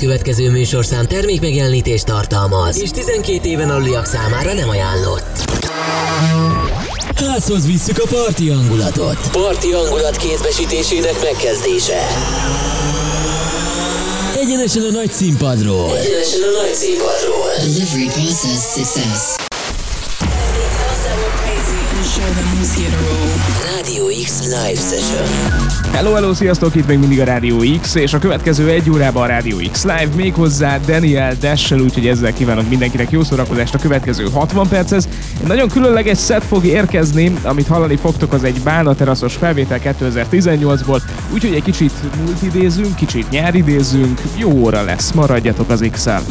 következő műsorszám termékmegjelenítést tartalmaz, és 12 éven aluliak számára nem ajánlott. Házhoz visszük a parti hangulatot. Parti hangulat kézbesítésének megkezdése. Egyenesen a nagy színpadról. Egyenesen a nagy színpadról. Delivery process success. Rádió X Live Session. Hello, hello, sziasztok! Itt még mindig a Rádió X, és a következő egy órában a Rádió X Live méghozzá Daniel Dash-sel, úgyhogy ezzel kívánok mindenkinek jó szórakozást a következő 60 perchez. Egy nagyon különleges set fog érkezni, amit hallani fogtok, az egy bánateraszos felvétel 2018-ból, úgyhogy egy kicsit múlt idézünk, kicsit nyár idézünk, jó óra lesz, maradjatok az X-el.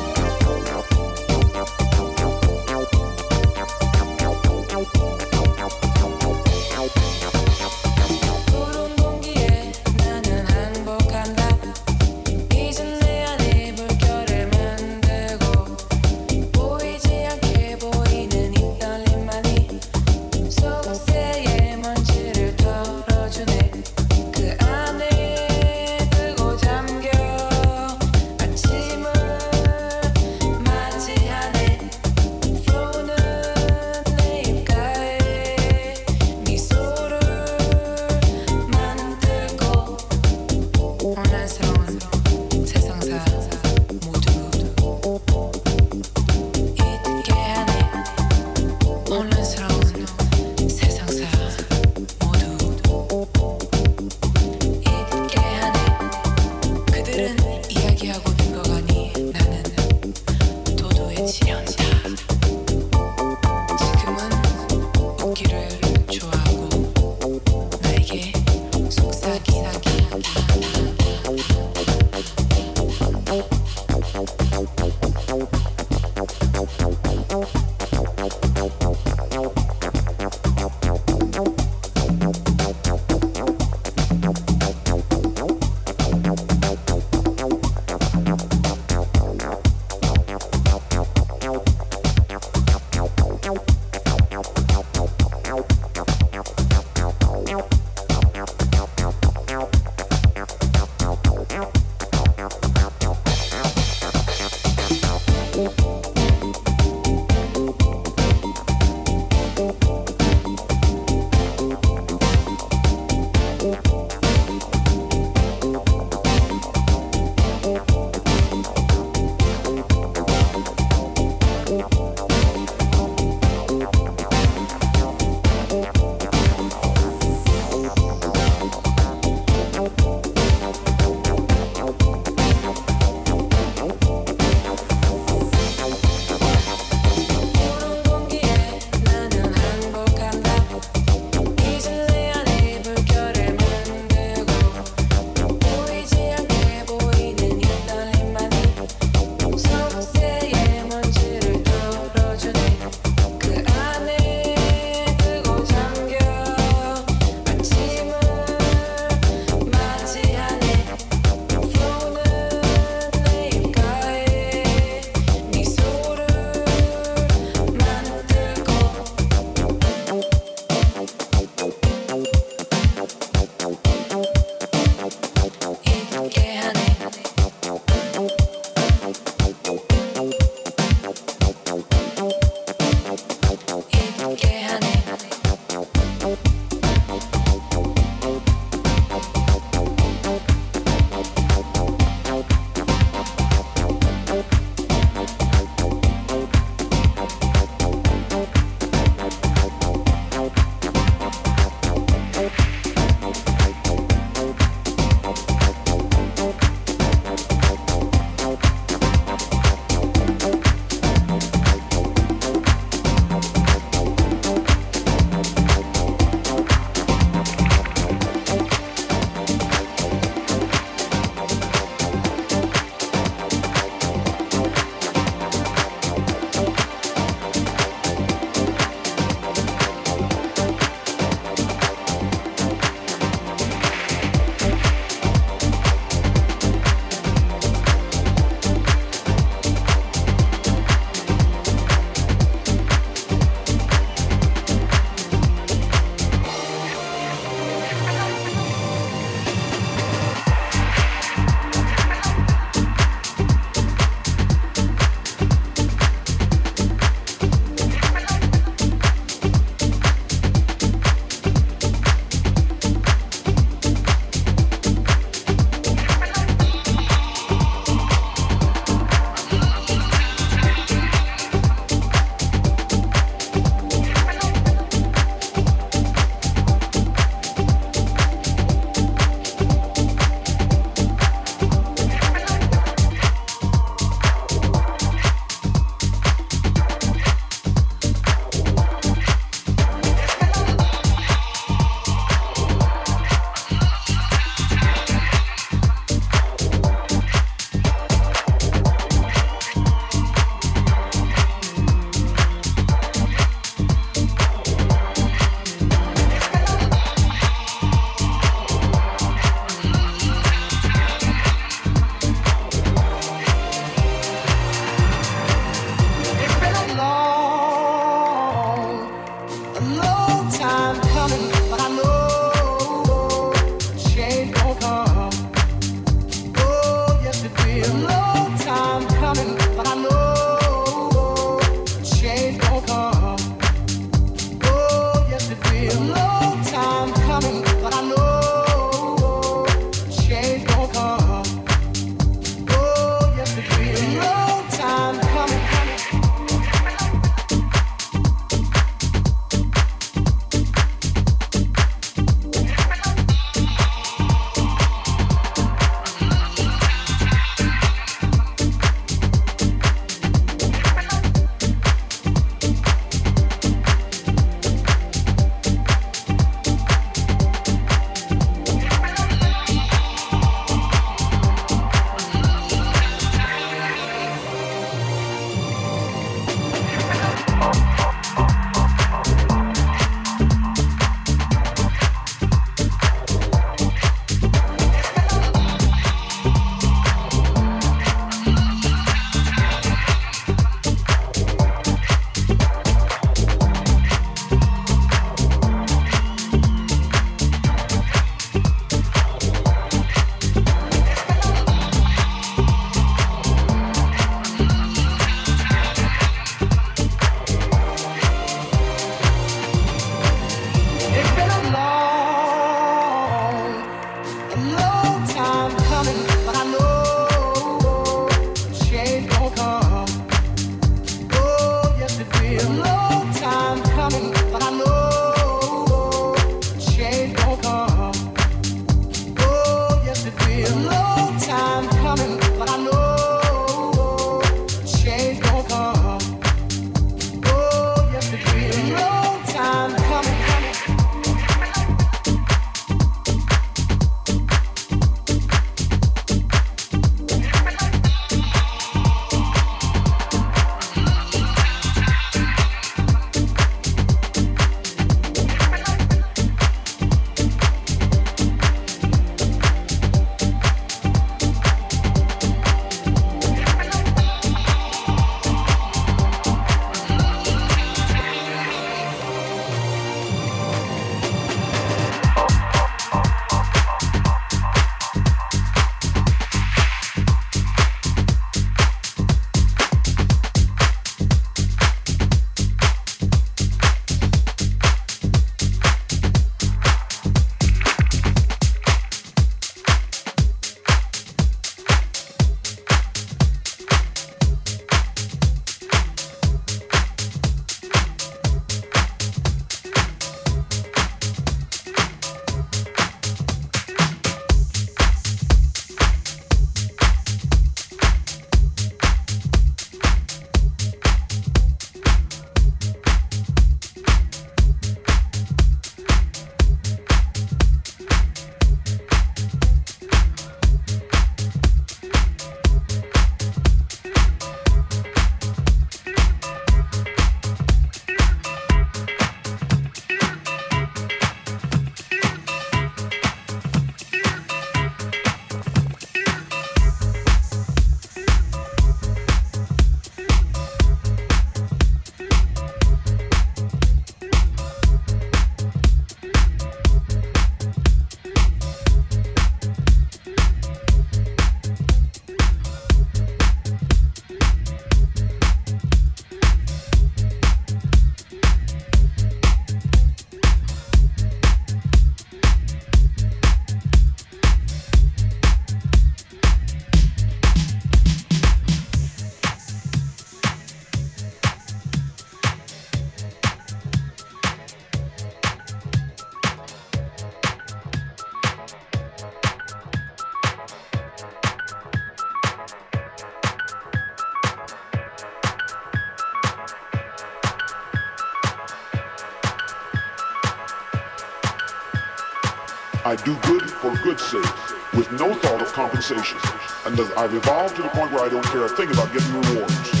I do good for good's sake, with no thought of compensation. And I've evolved to the point where I don't care a thing about getting rewards.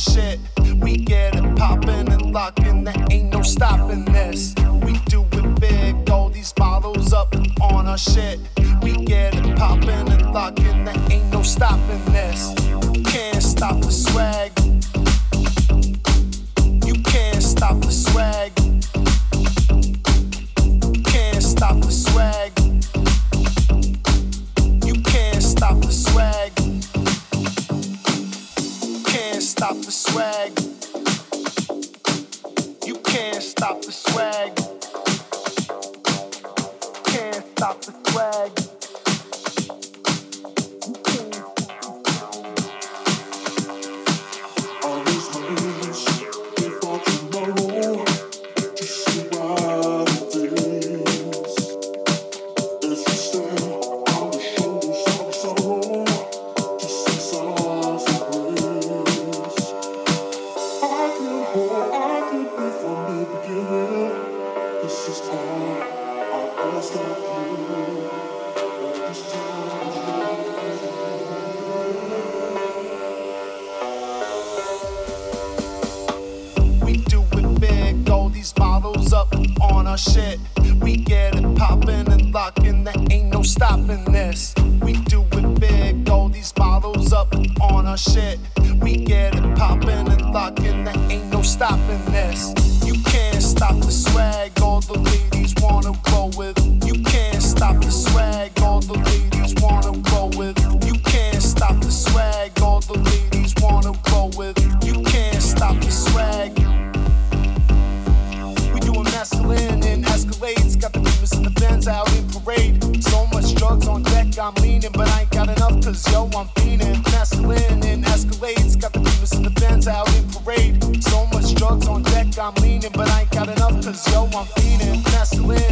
shit. We get it poppin' and lockin', there ain't no stoppin' this. We do it big, all these bottles up on our shit. We get it poppin' and lockin', there ain't no stoppin' this. I'm leaning, but I ain't got enough, cause yo, I'm fiending. Masculine in escalades, got the demons and the bends out in parade. So much drugs on deck, I'm leaning, but I ain't got enough, cause yo, I'm fiending. Masculine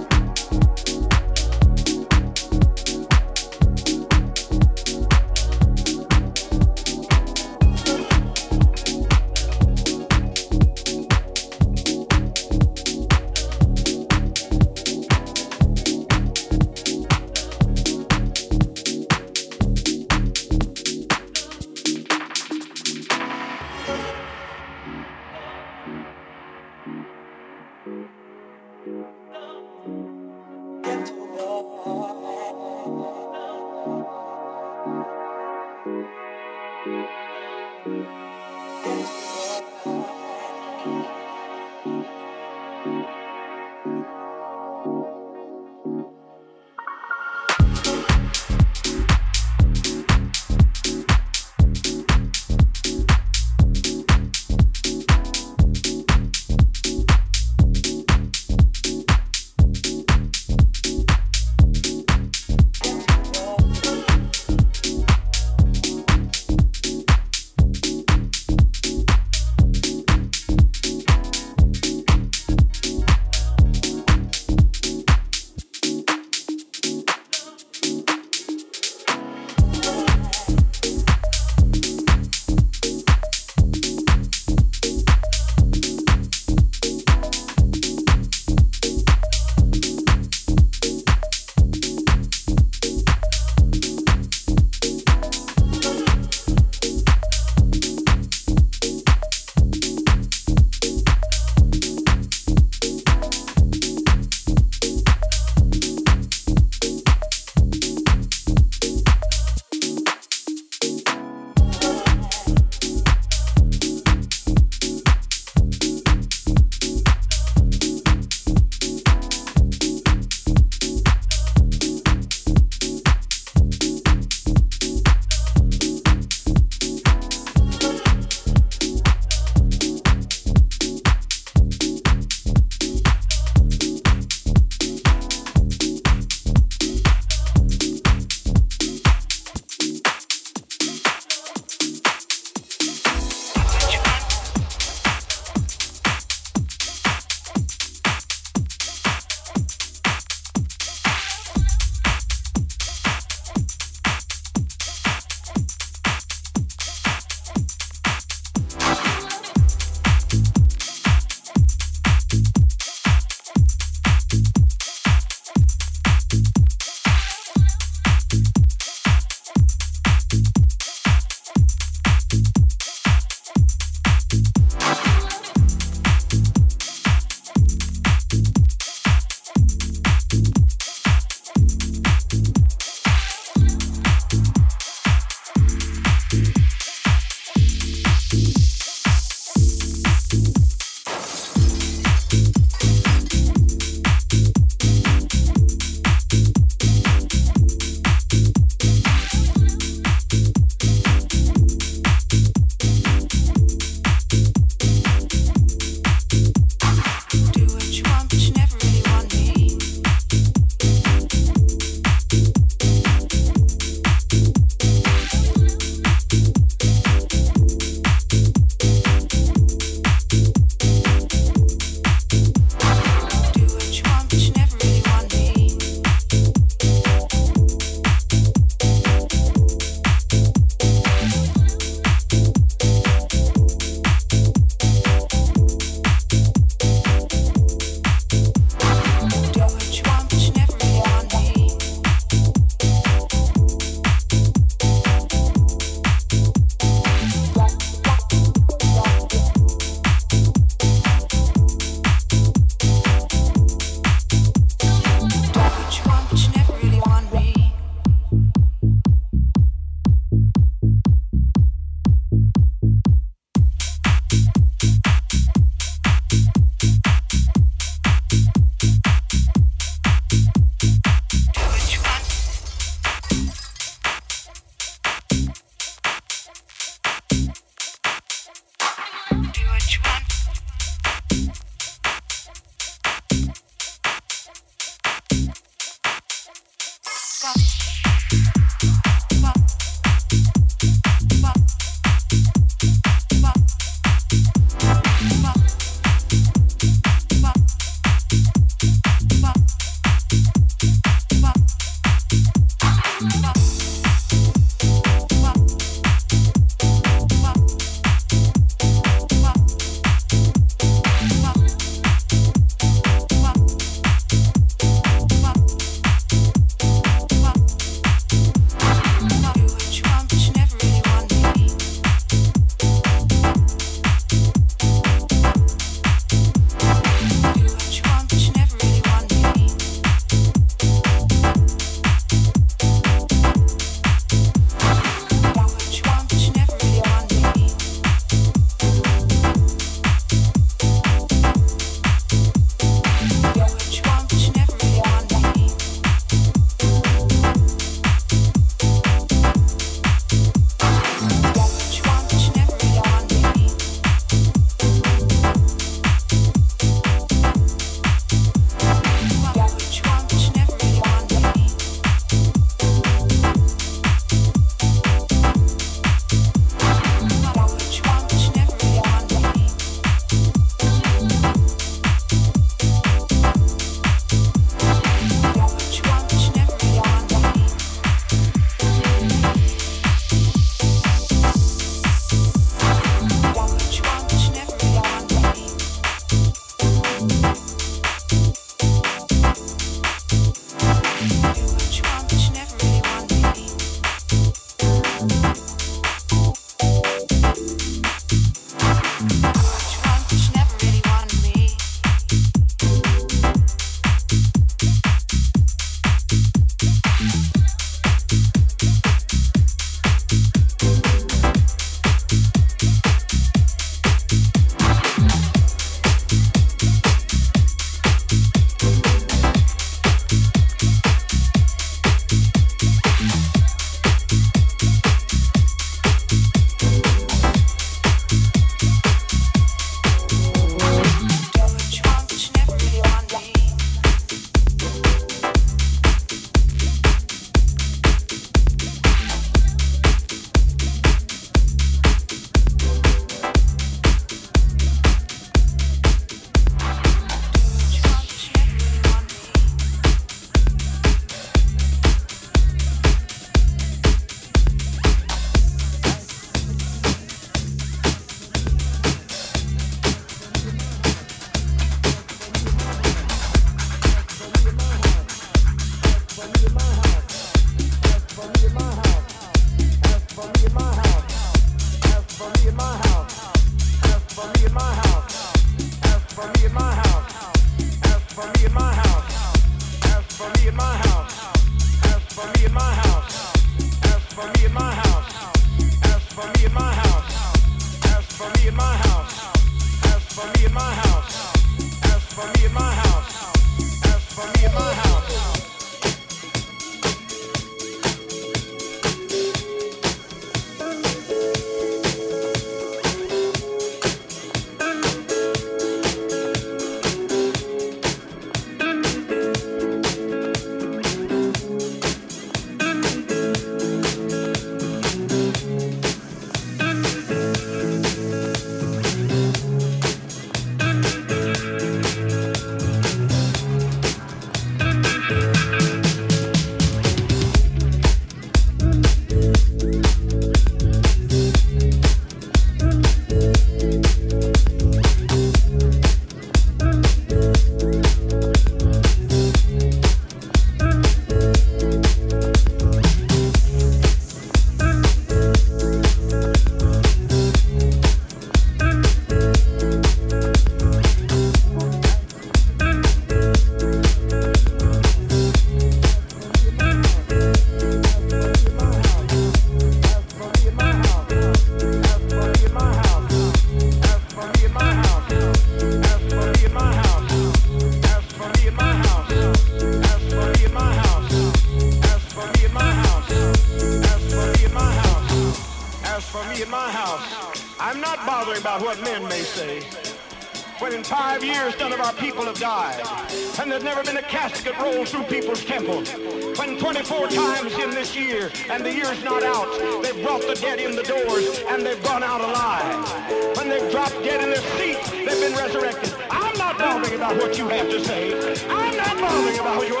through people's temples. When 24 times in this year, and the year's not out, they've brought the dead in the doors, and they've gone out alive. When they've dropped dead in their seats, they've been resurrected. I'm not bothering about what you have to say. I'm not bothering about what you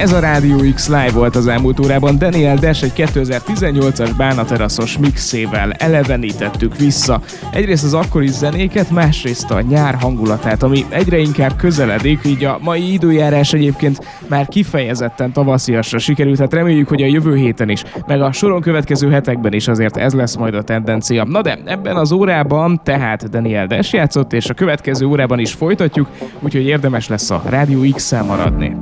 Ez a Rádió X Live volt az elmúlt órában. Daniel Dash egy 2018-as bánateraszos mixével elevenítettük vissza. Egyrészt az akkori zenéket, másrészt a nyár hangulatát, ami egyre inkább közeledik, így a mai időjárás egyébként már kifejezetten tavasziasra sikerült, hát reméljük, hogy a jövő héten is, meg a soron következő hetekben is azért ez lesz majd a tendencia. Na de ebben az órában tehát Daniel Dash játszott, és a következő órában is folytatjuk, úgyhogy érdemes lesz a Rádió X-szel maradni.